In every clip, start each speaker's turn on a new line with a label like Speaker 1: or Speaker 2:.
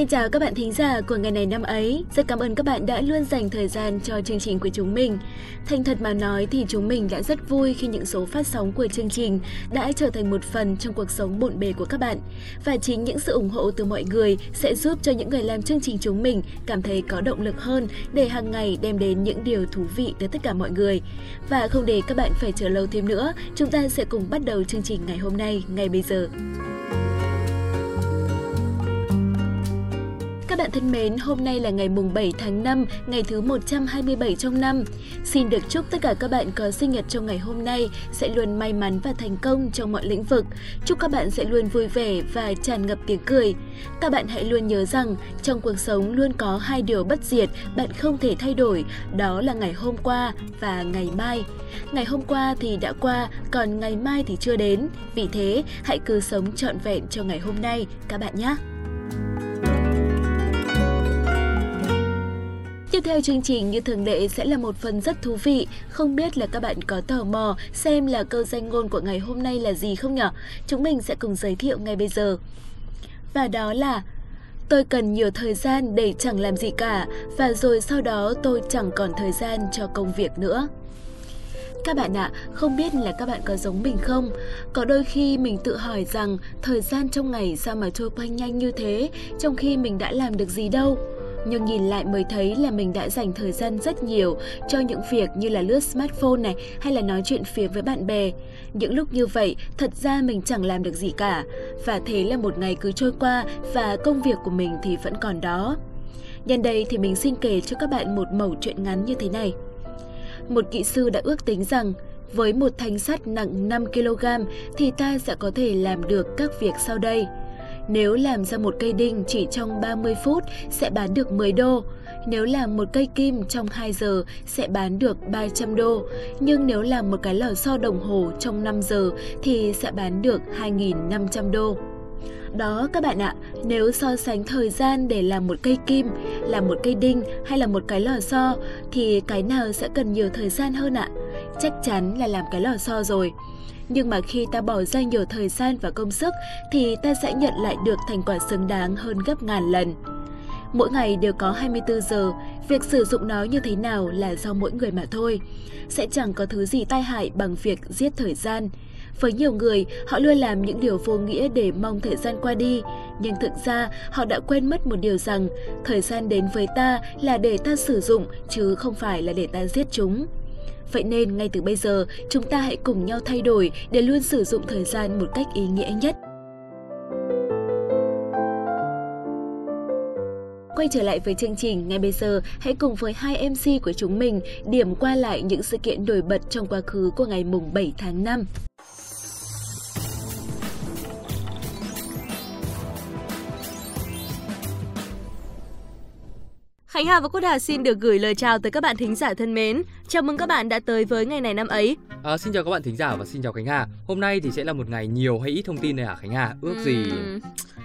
Speaker 1: Xin chào các bạn thính giả của ngày này năm ấy. Rất cảm ơn các bạn đã luôn dành thời gian cho chương trình của chúng mình. Thành thật mà nói thì chúng mình đã rất vui khi những số phát sóng của chương trình đã trở thành một phần trong cuộc sống bộn bề của các bạn. Và chính những sự ủng hộ từ mọi người sẽ giúp cho những người làm chương trình chúng mình cảm thấy có động lực hơn để hàng ngày đem đến những điều thú vị tới tất cả mọi người. Và không để các bạn phải chờ lâu thêm nữa, chúng ta sẽ cùng bắt đầu chương trình ngày hôm nay, ngay bây giờ. Bạn thân mến, hôm nay là ngày mùng 7 tháng 5, ngày thứ 127 trong năm. Xin được chúc tất cả các bạn có sinh nhật trong ngày hôm nay sẽ luôn may mắn và thành công trong mọi lĩnh vực. Chúc các bạn sẽ luôn vui vẻ và tràn ngập tiếng cười. Các bạn hãy luôn nhớ rằng trong cuộc sống luôn có hai điều bất diệt bạn không thể thay đổi, đó là ngày hôm qua và ngày mai. Ngày hôm qua thì đã qua, còn ngày mai thì chưa đến. Vì thế, hãy cứ sống trọn vẹn cho ngày hôm nay các bạn nhé. Tiếp theo chương trình như thường lệ sẽ là một phần rất thú vị. Không biết là các bạn có tò mò xem là câu danh ngôn của ngày hôm nay là gì không nhỉ? Chúng mình sẽ cùng giới thiệu ngay bây giờ. Và đó là Tôi cần nhiều thời gian để chẳng làm gì cả và rồi sau đó tôi chẳng còn thời gian cho công việc nữa. Các bạn ạ, à, không biết là các bạn có giống mình không? Có đôi khi mình tự hỏi rằng thời gian trong ngày sao mà trôi qua nhanh như thế, trong khi mình đã làm được gì đâu nhưng nhìn lại mới thấy là mình đã dành thời gian rất nhiều cho những việc như là lướt smartphone này hay là nói chuyện phía với bạn bè. Những lúc như vậy, thật ra mình chẳng làm được gì cả. Và thế là một ngày cứ trôi qua và công việc của mình thì vẫn còn đó. Nhân đây thì mình xin kể cho các bạn một mẩu chuyện ngắn như thế này. Một kỹ sư đã ước tính rằng với một thanh sắt nặng 5 kg thì ta sẽ có thể làm được các việc sau đây – nếu làm ra một cây đinh chỉ trong 30 phút sẽ bán được 10 đô. Nếu làm một cây kim trong 2 giờ sẽ bán được 300 đô. Nhưng nếu làm một cái lò xo đồng hồ trong 5 giờ thì sẽ bán được 2.500 đô. Đó các bạn ạ, nếu so sánh thời gian để làm một cây kim, làm một cây đinh hay là một cái lò xo thì cái nào sẽ cần nhiều thời gian hơn ạ? Chắc chắn là làm cái lò xo rồi. Nhưng mà khi ta bỏ ra nhiều thời gian và công sức thì ta sẽ nhận lại được thành quả xứng đáng hơn gấp ngàn lần. Mỗi ngày đều có 24 giờ, việc sử dụng nó như thế nào là do mỗi người mà thôi. Sẽ chẳng có thứ gì tai hại bằng việc giết thời gian. Với nhiều người, họ luôn làm những điều vô nghĩa để mong thời gian qua đi, nhưng thực ra họ đã quên mất một điều rằng thời gian đến với ta là để ta sử dụng chứ không phải là để ta giết chúng. Vậy nên ngay từ bây giờ, chúng ta hãy cùng nhau thay đổi để luôn sử dụng thời gian một cách ý nghĩa nhất. Quay trở lại với chương trình, ngay bây giờ hãy cùng với hai MC của chúng mình điểm qua lại những sự kiện nổi bật trong quá khứ của ngày mùng 7 tháng 5.
Speaker 2: Khánh Hà và Quốc Hà xin được gửi lời chào tới các bạn thính giả thân mến. Chào mừng các bạn đã tới với ngày này năm ấy.
Speaker 3: À, xin chào các bạn thính giả và xin chào Khánh Hà. Hôm nay thì sẽ là một ngày nhiều hay ít thông tin này hả Khánh Hà? Ước gì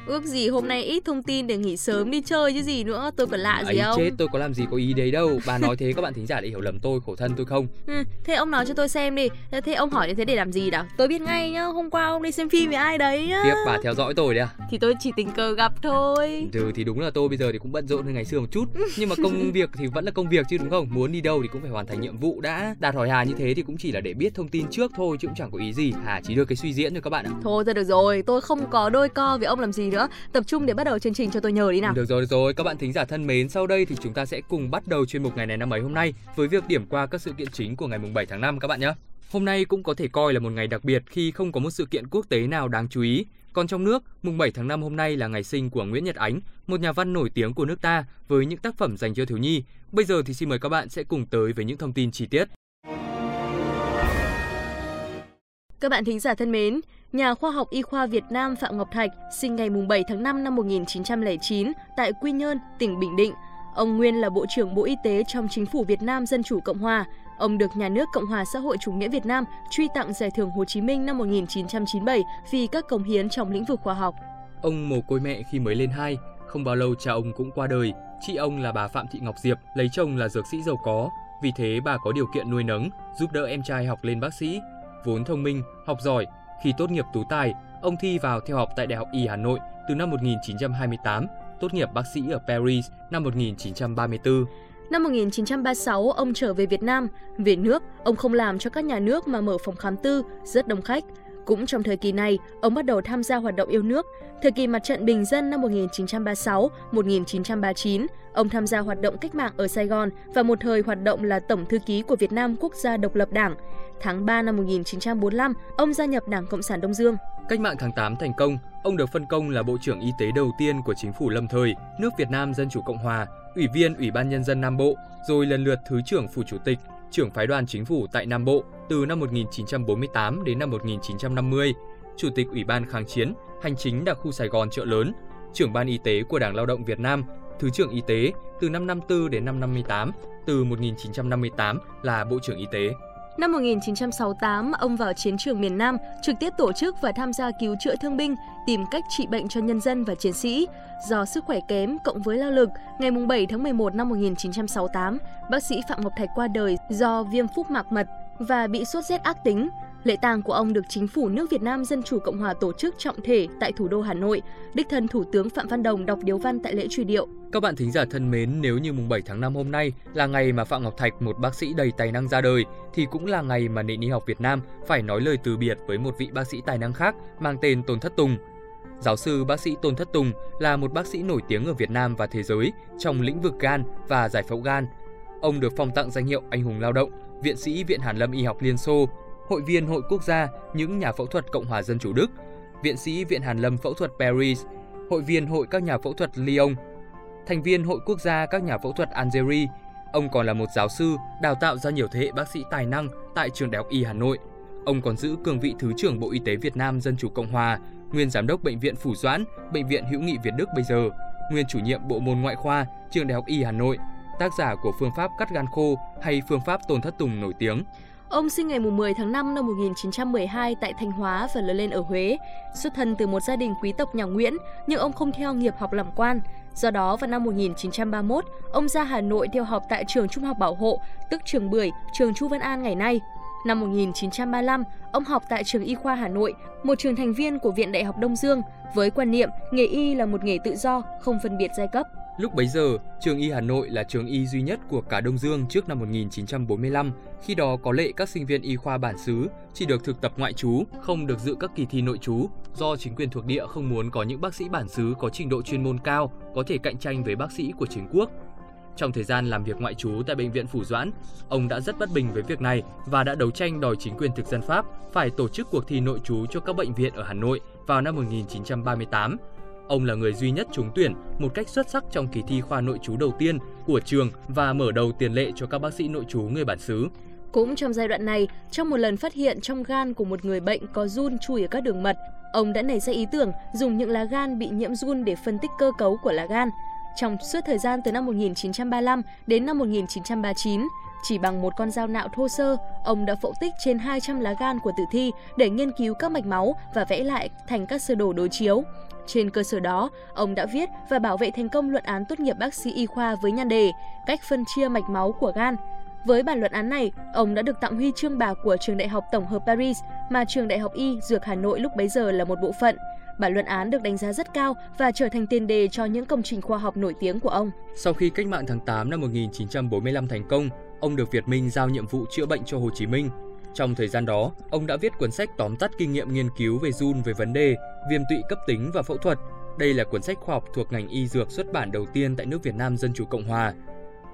Speaker 2: Ước gì hôm nay ít thông tin để nghỉ sớm đi chơi chứ gì nữa. Tôi còn lạ gì
Speaker 3: ấy
Speaker 2: không?
Speaker 3: chết tôi có làm gì có ý đấy đâu. Bà nói thế các bạn thính giả lại hiểu lầm tôi khổ thân tôi không?
Speaker 2: Ừ, Thế ông nói cho tôi xem đi. Thế ông hỏi như thế để làm gì nào Tôi biết ngay nhá Hôm qua ông đi xem phim với ai đấy nhá
Speaker 3: Tiếp bà theo dõi tôi đấy à?
Speaker 2: Thì tôi chỉ tình cờ gặp thôi.
Speaker 3: Ừ thì đúng là tôi bây giờ thì cũng bận rộn hơn ngày xưa một chút. Nhưng mà công việc thì vẫn là công việc chứ đúng không? Muốn đi đâu thì cũng phải hoàn thành nhiệm vụ đã. Đạt hỏi Hà như thế thì cũng chỉ là để biết thông tin trước thôi Chứ cũng chẳng có ý gì. Hà chỉ đưa cái suy diễn thôi các bạn ạ.
Speaker 2: Thôi thôi được rồi. Tôi không có đôi co với ông làm gì nữa Tập trung để bắt đầu chương trình cho tôi nhờ đi nào.
Speaker 3: Được rồi, được rồi, các bạn thính giả thân mến, sau đây thì chúng ta sẽ cùng bắt đầu chuyên mục ngày này năm ấy hôm nay với việc điểm qua các sự kiện chính của ngày mùng 7 tháng 5 các bạn nhé. Hôm nay cũng có thể coi là một ngày đặc biệt khi không có một sự kiện quốc tế nào đáng chú ý. Còn trong nước, mùng 7 tháng 5 hôm nay là ngày sinh của Nguyễn Nhật Ánh, một nhà văn nổi tiếng của nước ta với những tác phẩm dành cho thiếu nhi. Bây giờ thì xin mời các bạn sẽ cùng tới với những thông tin chi tiết.
Speaker 2: Các bạn thính giả thân mến, nhà khoa học y khoa Việt Nam Phạm Ngọc Thạch sinh ngày 7 tháng 5 năm 1909 tại Quy Nhơn, tỉnh Bình Định. Ông nguyên là Bộ trưởng Bộ Y tế trong Chính phủ Việt Nam Dân Chủ Cộng Hòa. Ông được Nhà nước Cộng hòa xã hội chủ nghĩa Việt Nam truy tặng Giải thưởng Hồ Chí Minh năm 1997 vì các công hiến trong lĩnh vực khoa học.
Speaker 3: Ông mồ côi mẹ khi mới lên hai, không bao lâu cha ông cũng qua đời. Chị ông là bà Phạm Thị Ngọc Diệp, lấy chồng là dược sĩ giàu có. Vì thế bà có điều kiện nuôi nấng, giúp đỡ em trai học lên bác sĩ. Vốn thông minh, học giỏi, khi tốt nghiệp tú tài, ông thi vào theo học tại Đại học Y Hà Nội từ năm 1928. tốt nghiệp bác sĩ ở Paris năm 1934.
Speaker 2: Năm 1936, ông trở về Việt Nam. Về nước, ông không làm cho các nhà nước mà mở phòng khám tư, rất đông khách. Cũng trong thời kỳ này, ông bắt đầu tham gia hoạt động yêu nước. Thời kỳ mặt trận Bình dân năm 1936-1939, ông tham gia hoạt động cách mạng ở Sài Gòn và một thời hoạt động là Tổng thư ký của Việt Nam Quốc gia Độc lập Đảng. Tháng 3 năm 1945, ông gia nhập Đảng Cộng sản Đông Dương.
Speaker 3: Cách mạng tháng 8 thành công, ông được phân công là Bộ trưởng Y tế đầu tiên của chính phủ lâm thời, nước Việt Nam Dân Chủ Cộng Hòa, Ủy viên Ủy ban Nhân dân Nam Bộ, rồi lần lượt Thứ trưởng Phủ Chủ tịch, trưởng phái đoàn chính phủ tại Nam Bộ từ năm 1948 đến năm 1950, Chủ tịch Ủy ban Kháng chiến, Hành chính đặc khu Sài Gòn chợ lớn, trưởng ban y tế của Đảng Lao động Việt Nam, Thứ trưởng Y tế từ năm 54 đến năm 58, từ 1958 là Bộ trưởng Y tế.
Speaker 2: Năm 1968, ông vào chiến trường miền Nam, trực tiếp tổ chức và tham gia cứu chữa thương binh, tìm cách trị bệnh cho nhân dân và chiến sĩ. Do sức khỏe kém cộng với lao lực, ngày 7 tháng 11 năm 1968, bác sĩ Phạm Ngọc Thạch qua đời do viêm phúc mạc mật và bị sốt rét ác tính. Lễ tang của ông được chính phủ nước Việt Nam Dân chủ Cộng hòa tổ chức trọng thể tại thủ đô Hà Nội. Đích thân Thủ tướng Phạm Văn Đồng đọc điếu văn tại lễ truy điệu.
Speaker 3: Các bạn thính giả thân mến, nếu như mùng 7 tháng 5 hôm nay là ngày mà Phạm Ngọc Thạch, một bác sĩ đầy tài năng ra đời, thì cũng là ngày mà nền y học Việt Nam phải nói lời từ biệt với một vị bác sĩ tài năng khác mang tên Tôn Thất Tùng. Giáo sư bác sĩ Tôn Thất Tùng là một bác sĩ nổi tiếng ở Việt Nam và thế giới trong lĩnh vực gan và giải phẫu gan. Ông được phong tặng danh hiệu Anh hùng lao động, viện sĩ Viện Hàn Lâm Y học Liên Xô, hội viên Hội Quốc gia những nhà phẫu thuật Cộng hòa Dân chủ Đức, viện sĩ Viện Hàn Lâm Phẫu thuật Paris, hội viên Hội các nhà phẫu thuật Lyon, thành viên Hội Quốc gia các nhà phẫu thuật Algeria. Ông còn là một giáo sư, đào tạo ra nhiều thế hệ bác sĩ tài năng tại trường Đại học Y Hà Nội. Ông còn giữ cương vị Thứ trưởng Bộ Y tế Việt Nam Dân chủ Cộng hòa, nguyên giám đốc bệnh viện Phủ Doãn, bệnh viện Hữu nghị Việt Đức bây giờ, nguyên chủ nhiệm bộ môn ngoại khoa, trường Đại học Y Hà Nội, tác giả của phương pháp cắt gan khô hay phương pháp Tôn Thất Tùng nổi tiếng.
Speaker 2: Ông sinh ngày 10 tháng 5 năm 1912 tại Thanh Hóa và lớn lên ở Huế. Xuất thân từ một gia đình quý tộc nhà Nguyễn, nhưng ông không theo nghiệp học làm quan. Do đó, vào năm 1931, ông ra Hà Nội theo học tại trường Trung học Bảo hộ, tức trường Bưởi, trường Chu Văn An ngày nay. Năm 1935, ông học tại trường Y khoa Hà Nội, một trường thành viên của Viện Đại học Đông Dương, với quan niệm nghề y là một nghề tự do, không phân biệt giai cấp.
Speaker 3: Lúc bấy giờ, trường y Hà Nội là trường y duy nhất của cả Đông Dương trước năm 1945, khi đó có lệ các sinh viên y khoa bản xứ chỉ được thực tập ngoại trú, không được dự các kỳ thi nội trú, do chính quyền thuộc địa không muốn có những bác sĩ bản xứ có trình độ chuyên môn cao, có thể cạnh tranh với bác sĩ của chính quốc. Trong thời gian làm việc ngoại trú tại bệnh viện Phủ Doãn, ông đã rất bất bình với việc này và đã đấu tranh đòi chính quyền thực dân Pháp phải tổ chức cuộc thi nội trú cho các bệnh viện ở Hà Nội vào năm 1938 Ông là người duy nhất trúng tuyển một cách xuất sắc trong kỳ thi khoa nội trú đầu tiên của trường và mở đầu tiền lệ cho các bác sĩ nội trú người bản xứ.
Speaker 2: Cũng trong giai đoạn này, trong một lần phát hiện trong gan của một người bệnh có run chui ở các đường mật, ông đã nảy ra ý tưởng dùng những lá gan bị nhiễm run để phân tích cơ cấu của lá gan. Trong suốt thời gian từ năm 1935 đến năm 1939, chỉ bằng một con dao nạo thô sơ, ông đã phẫu tích trên 200 lá gan của tử thi để nghiên cứu các mạch máu và vẽ lại thành các sơ đồ đối chiếu. Trên cơ sở đó, ông đã viết và bảo vệ thành công luận án tốt nghiệp bác sĩ y khoa với nhan đề Cách phân chia mạch máu của gan. Với bản luận án này, ông đã được tặng huy chương bạc của trường Đại học Tổng hợp Paris mà trường Đại học Y Dược Hà Nội lúc bấy giờ là một bộ phận. Bản luận án được đánh giá rất cao và trở thành tiền đề cho những công trình khoa học nổi tiếng của ông.
Speaker 3: Sau khi cách mạng tháng 8 năm 1945 thành công, ông được Việt Minh giao nhiệm vụ chữa bệnh cho Hồ Chí Minh. Trong thời gian đó, ông đã viết cuốn sách tóm tắt kinh nghiệm nghiên cứu về run về vấn đề viêm tụy cấp tính và phẫu thuật. Đây là cuốn sách khoa học thuộc ngành y dược xuất bản đầu tiên tại nước Việt Nam Dân Chủ Cộng Hòa.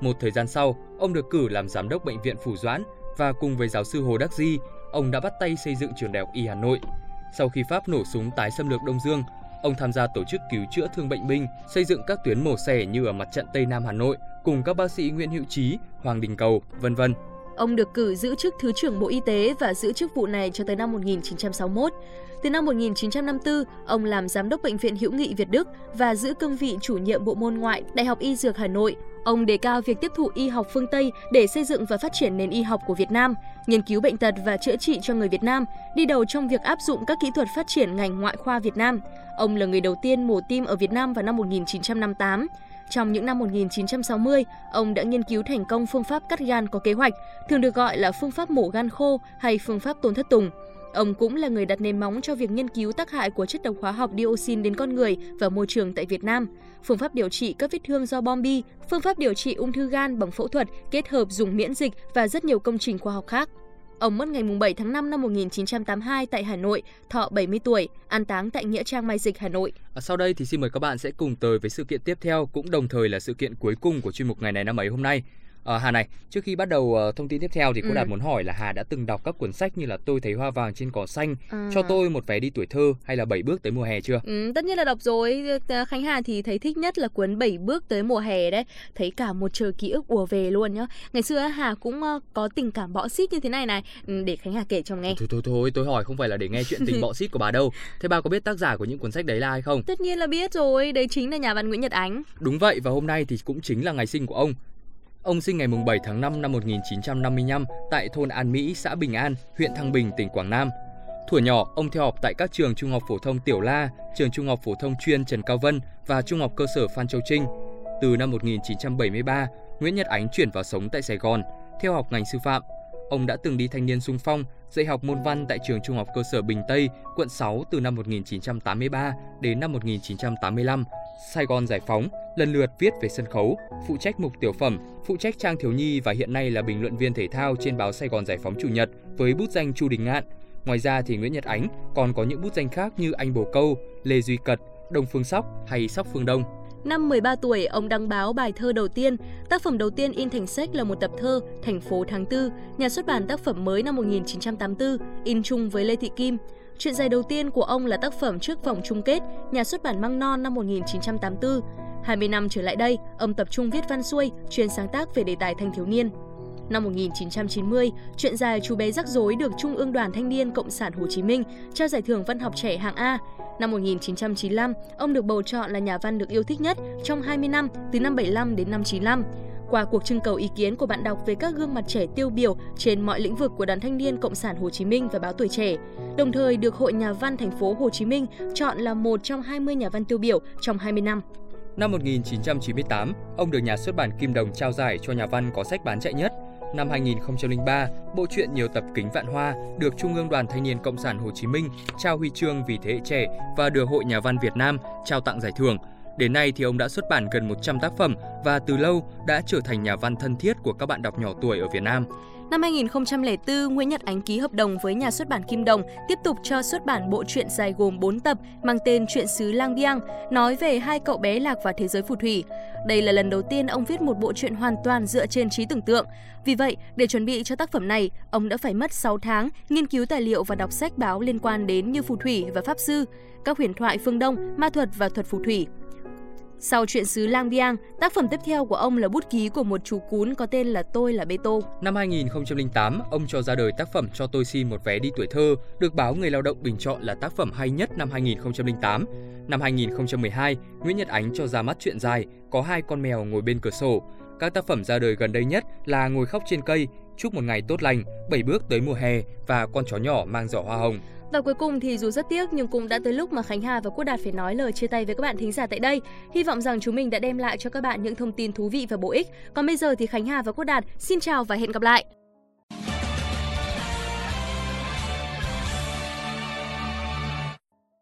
Speaker 3: Một thời gian sau, ông được cử làm giám đốc bệnh viện Phủ Doãn và cùng với giáo sư Hồ Đắc Di, ông đã bắt tay xây dựng trường đại học Y Hà Nội. Sau khi Pháp nổ súng tái xâm lược Đông Dương, ông tham gia tổ chức cứu chữa thương bệnh binh, xây dựng các tuyến mổ xẻ như ở mặt trận Tây Nam Hà Nội cùng các bác sĩ Nguyễn Hữu Trí, Hoàng Đình Cầu, vân vân.
Speaker 2: Ông được cử giữ chức Thứ trưởng Bộ Y tế và giữ chức vụ này cho tới năm 1961. Từ năm 1954, ông làm giám đốc bệnh viện Hữu nghị Việt Đức và giữ cương vị chủ nhiệm bộ môn ngoại Đại học Y Dược Hà Nội. Ông đề cao việc tiếp thụ y học phương Tây để xây dựng và phát triển nền y học của Việt Nam, nghiên cứu bệnh tật và chữa trị cho người Việt Nam, đi đầu trong việc áp dụng các kỹ thuật phát triển ngành ngoại khoa Việt Nam. Ông là người đầu tiên mổ tim ở Việt Nam vào năm 1958. Trong những năm 1960, ông đã nghiên cứu thành công phương pháp cắt gan có kế hoạch, thường được gọi là phương pháp mổ gan khô hay phương pháp tôn thất tùng. Ông cũng là người đặt nền móng cho việc nghiên cứu tác hại của chất độc hóa học dioxin đến con người và môi trường tại Việt Nam, phương pháp điều trị các vết thương do bom bi, phương pháp điều trị ung thư gan bằng phẫu thuật kết hợp dùng miễn dịch và rất nhiều công trình khoa học khác. Ông mất ngày 7 tháng 5 năm 1982 tại Hà Nội, thọ 70 tuổi, an táng tại Nghĩa Trang Mai Dịch, Hà Nội.
Speaker 3: À, sau đây thì xin mời các bạn sẽ cùng tới với sự kiện tiếp theo, cũng đồng thời là sự kiện cuối cùng của chuyên mục ngày này năm ấy hôm nay. À, Hà này, trước khi bắt đầu uh, thông tin tiếp theo thì cô ừ. Đạt muốn hỏi là Hà đã từng đọc các cuốn sách như là Tôi thấy hoa vàng trên cỏ xanh, à. Cho tôi một vé đi tuổi thơ hay là Bảy bước tới mùa hè chưa?
Speaker 2: Ừ, tất nhiên là đọc rồi. Khánh Hà thì thấy thích nhất là cuốn Bảy bước tới mùa hè đấy. Thấy cả một trời ký ức ùa về luôn nhá. Ngày xưa Hà cũng uh, có tình cảm bọ xít như thế này này. Ừ, để Khánh Hà kể cho nghe.
Speaker 3: Thôi thôi thôi, tôi hỏi không phải là để nghe chuyện tình bọ xít của bà đâu. Thế bà có biết tác giả của những cuốn sách đấy là ai không?
Speaker 2: Tất nhiên là biết rồi, đấy chính là nhà văn Nguyễn Nhật Ánh.
Speaker 3: Đúng vậy và hôm nay thì cũng chính là ngày sinh của ông. Ông sinh ngày 7 tháng 5 năm 1955 tại thôn An Mỹ, xã Bình An, huyện Thăng Bình, tỉnh Quảng Nam. Thuở nhỏ, ông theo học tại các trường trung học phổ thông Tiểu La, trường trung học phổ thông chuyên Trần Cao Vân và trung học cơ sở Phan Châu Trinh. Từ năm 1973, Nguyễn Nhật Ánh chuyển vào sống tại Sài Gòn, theo học ngành sư phạm. Ông đã từng đi thanh niên sung phong, dạy học môn văn tại trường trung học cơ sở Bình Tây, quận 6 từ năm 1983 đến năm 1985 Sài Gòn Giải Phóng, lần lượt viết về sân khấu, phụ trách mục tiểu phẩm, phụ trách trang thiếu nhi và hiện nay là bình luận viên thể thao trên báo Sài Gòn Giải Phóng Chủ nhật với bút danh Chu Đình Ngạn. Ngoài ra thì Nguyễn Nhật Ánh còn có những bút danh khác như Anh Bồ Câu, Lê Duy Cật, Đông Phương Sóc hay Sóc Phương Đông.
Speaker 2: Năm 13 tuổi, ông đăng báo bài thơ đầu tiên. Tác phẩm đầu tiên in thành sách là một tập thơ Thành phố tháng tư, nhà xuất bản tác phẩm mới năm 1984, in chung với Lê Thị Kim. Chuyện dài đầu tiên của ông là tác phẩm trước vòng chung kết, nhà xuất bản Măng Non năm 1984. 20 năm trở lại đây, ông tập trung viết văn xuôi, chuyên sáng tác về đề tài thanh thiếu niên. Năm 1990, chuyện dài Chú bé rắc rối được Trung ương Đoàn Thanh niên Cộng sản Hồ Chí Minh trao giải thưởng văn học trẻ hạng A. Năm 1995, ông được bầu chọn là nhà văn được yêu thích nhất trong 20 năm từ năm 75 đến năm 95 qua cuộc trưng cầu ý kiến của bạn đọc về các gương mặt trẻ tiêu biểu trên mọi lĩnh vực của Đoàn Thanh niên Cộng sản Hồ Chí Minh và báo Tuổi trẻ, đồng thời được Hội Nhà văn thành phố Hồ Chí Minh chọn là một trong 20 nhà văn tiêu biểu trong 20 năm.
Speaker 3: Năm 1998, ông được nhà xuất bản Kim Đồng trao giải cho nhà văn có sách bán chạy nhất. Năm 2003, bộ truyện nhiều tập Kính Vạn Hoa được Trung ương Đoàn Thanh niên Cộng sản Hồ Chí Minh trao huy chương vì thế hệ trẻ và được Hội Nhà văn Việt Nam trao tặng giải thưởng. Đến nay thì ông đã xuất bản gần 100 tác phẩm và từ lâu đã trở thành nhà văn thân thiết của các bạn đọc nhỏ tuổi ở Việt Nam.
Speaker 2: Năm 2004, Nguyễn Nhật Ánh ký hợp đồng với nhà xuất bản Kim Đồng tiếp tục cho xuất bản bộ truyện dài gồm 4 tập mang tên Chuyện xứ Lang Biang, nói về hai cậu bé lạc vào thế giới phù thủy. Đây là lần đầu tiên ông viết một bộ truyện hoàn toàn dựa trên trí tưởng tượng. Vì vậy, để chuẩn bị cho tác phẩm này, ông đã phải mất 6 tháng nghiên cứu tài liệu và đọc sách báo liên quan đến như phù thủy và pháp sư, các huyền thoại phương Đông, ma thuật và thuật phù thủy. Sau chuyện xứ Lang Biang, tác phẩm tiếp theo của ông là bút ký của một chú cún có tên là Tôi là Bê Tô.
Speaker 3: Năm 2008, ông cho ra đời tác phẩm Cho tôi xin một vé đi tuổi thơ, được báo Người Lao động bình chọn là tác phẩm hay nhất năm 2008. Năm 2012, Nguyễn Nhật Ánh cho ra mắt chuyện dài Có hai con mèo ngồi bên cửa sổ. Các tác phẩm ra đời gần đây nhất là Ngồi khóc trên cây, Chúc một ngày tốt lành, Bảy bước tới mùa hè và Con chó nhỏ mang giỏ hoa hồng.
Speaker 2: Và cuối cùng thì dù rất tiếc nhưng cũng đã tới lúc mà Khánh Hà và Quốc Đạt phải nói lời chia tay với các bạn thính giả tại đây. Hy vọng rằng chúng mình đã đem lại cho các bạn những thông tin thú vị và bổ ích. Còn bây giờ thì Khánh Hà và Quốc Đạt xin chào và hẹn gặp lại.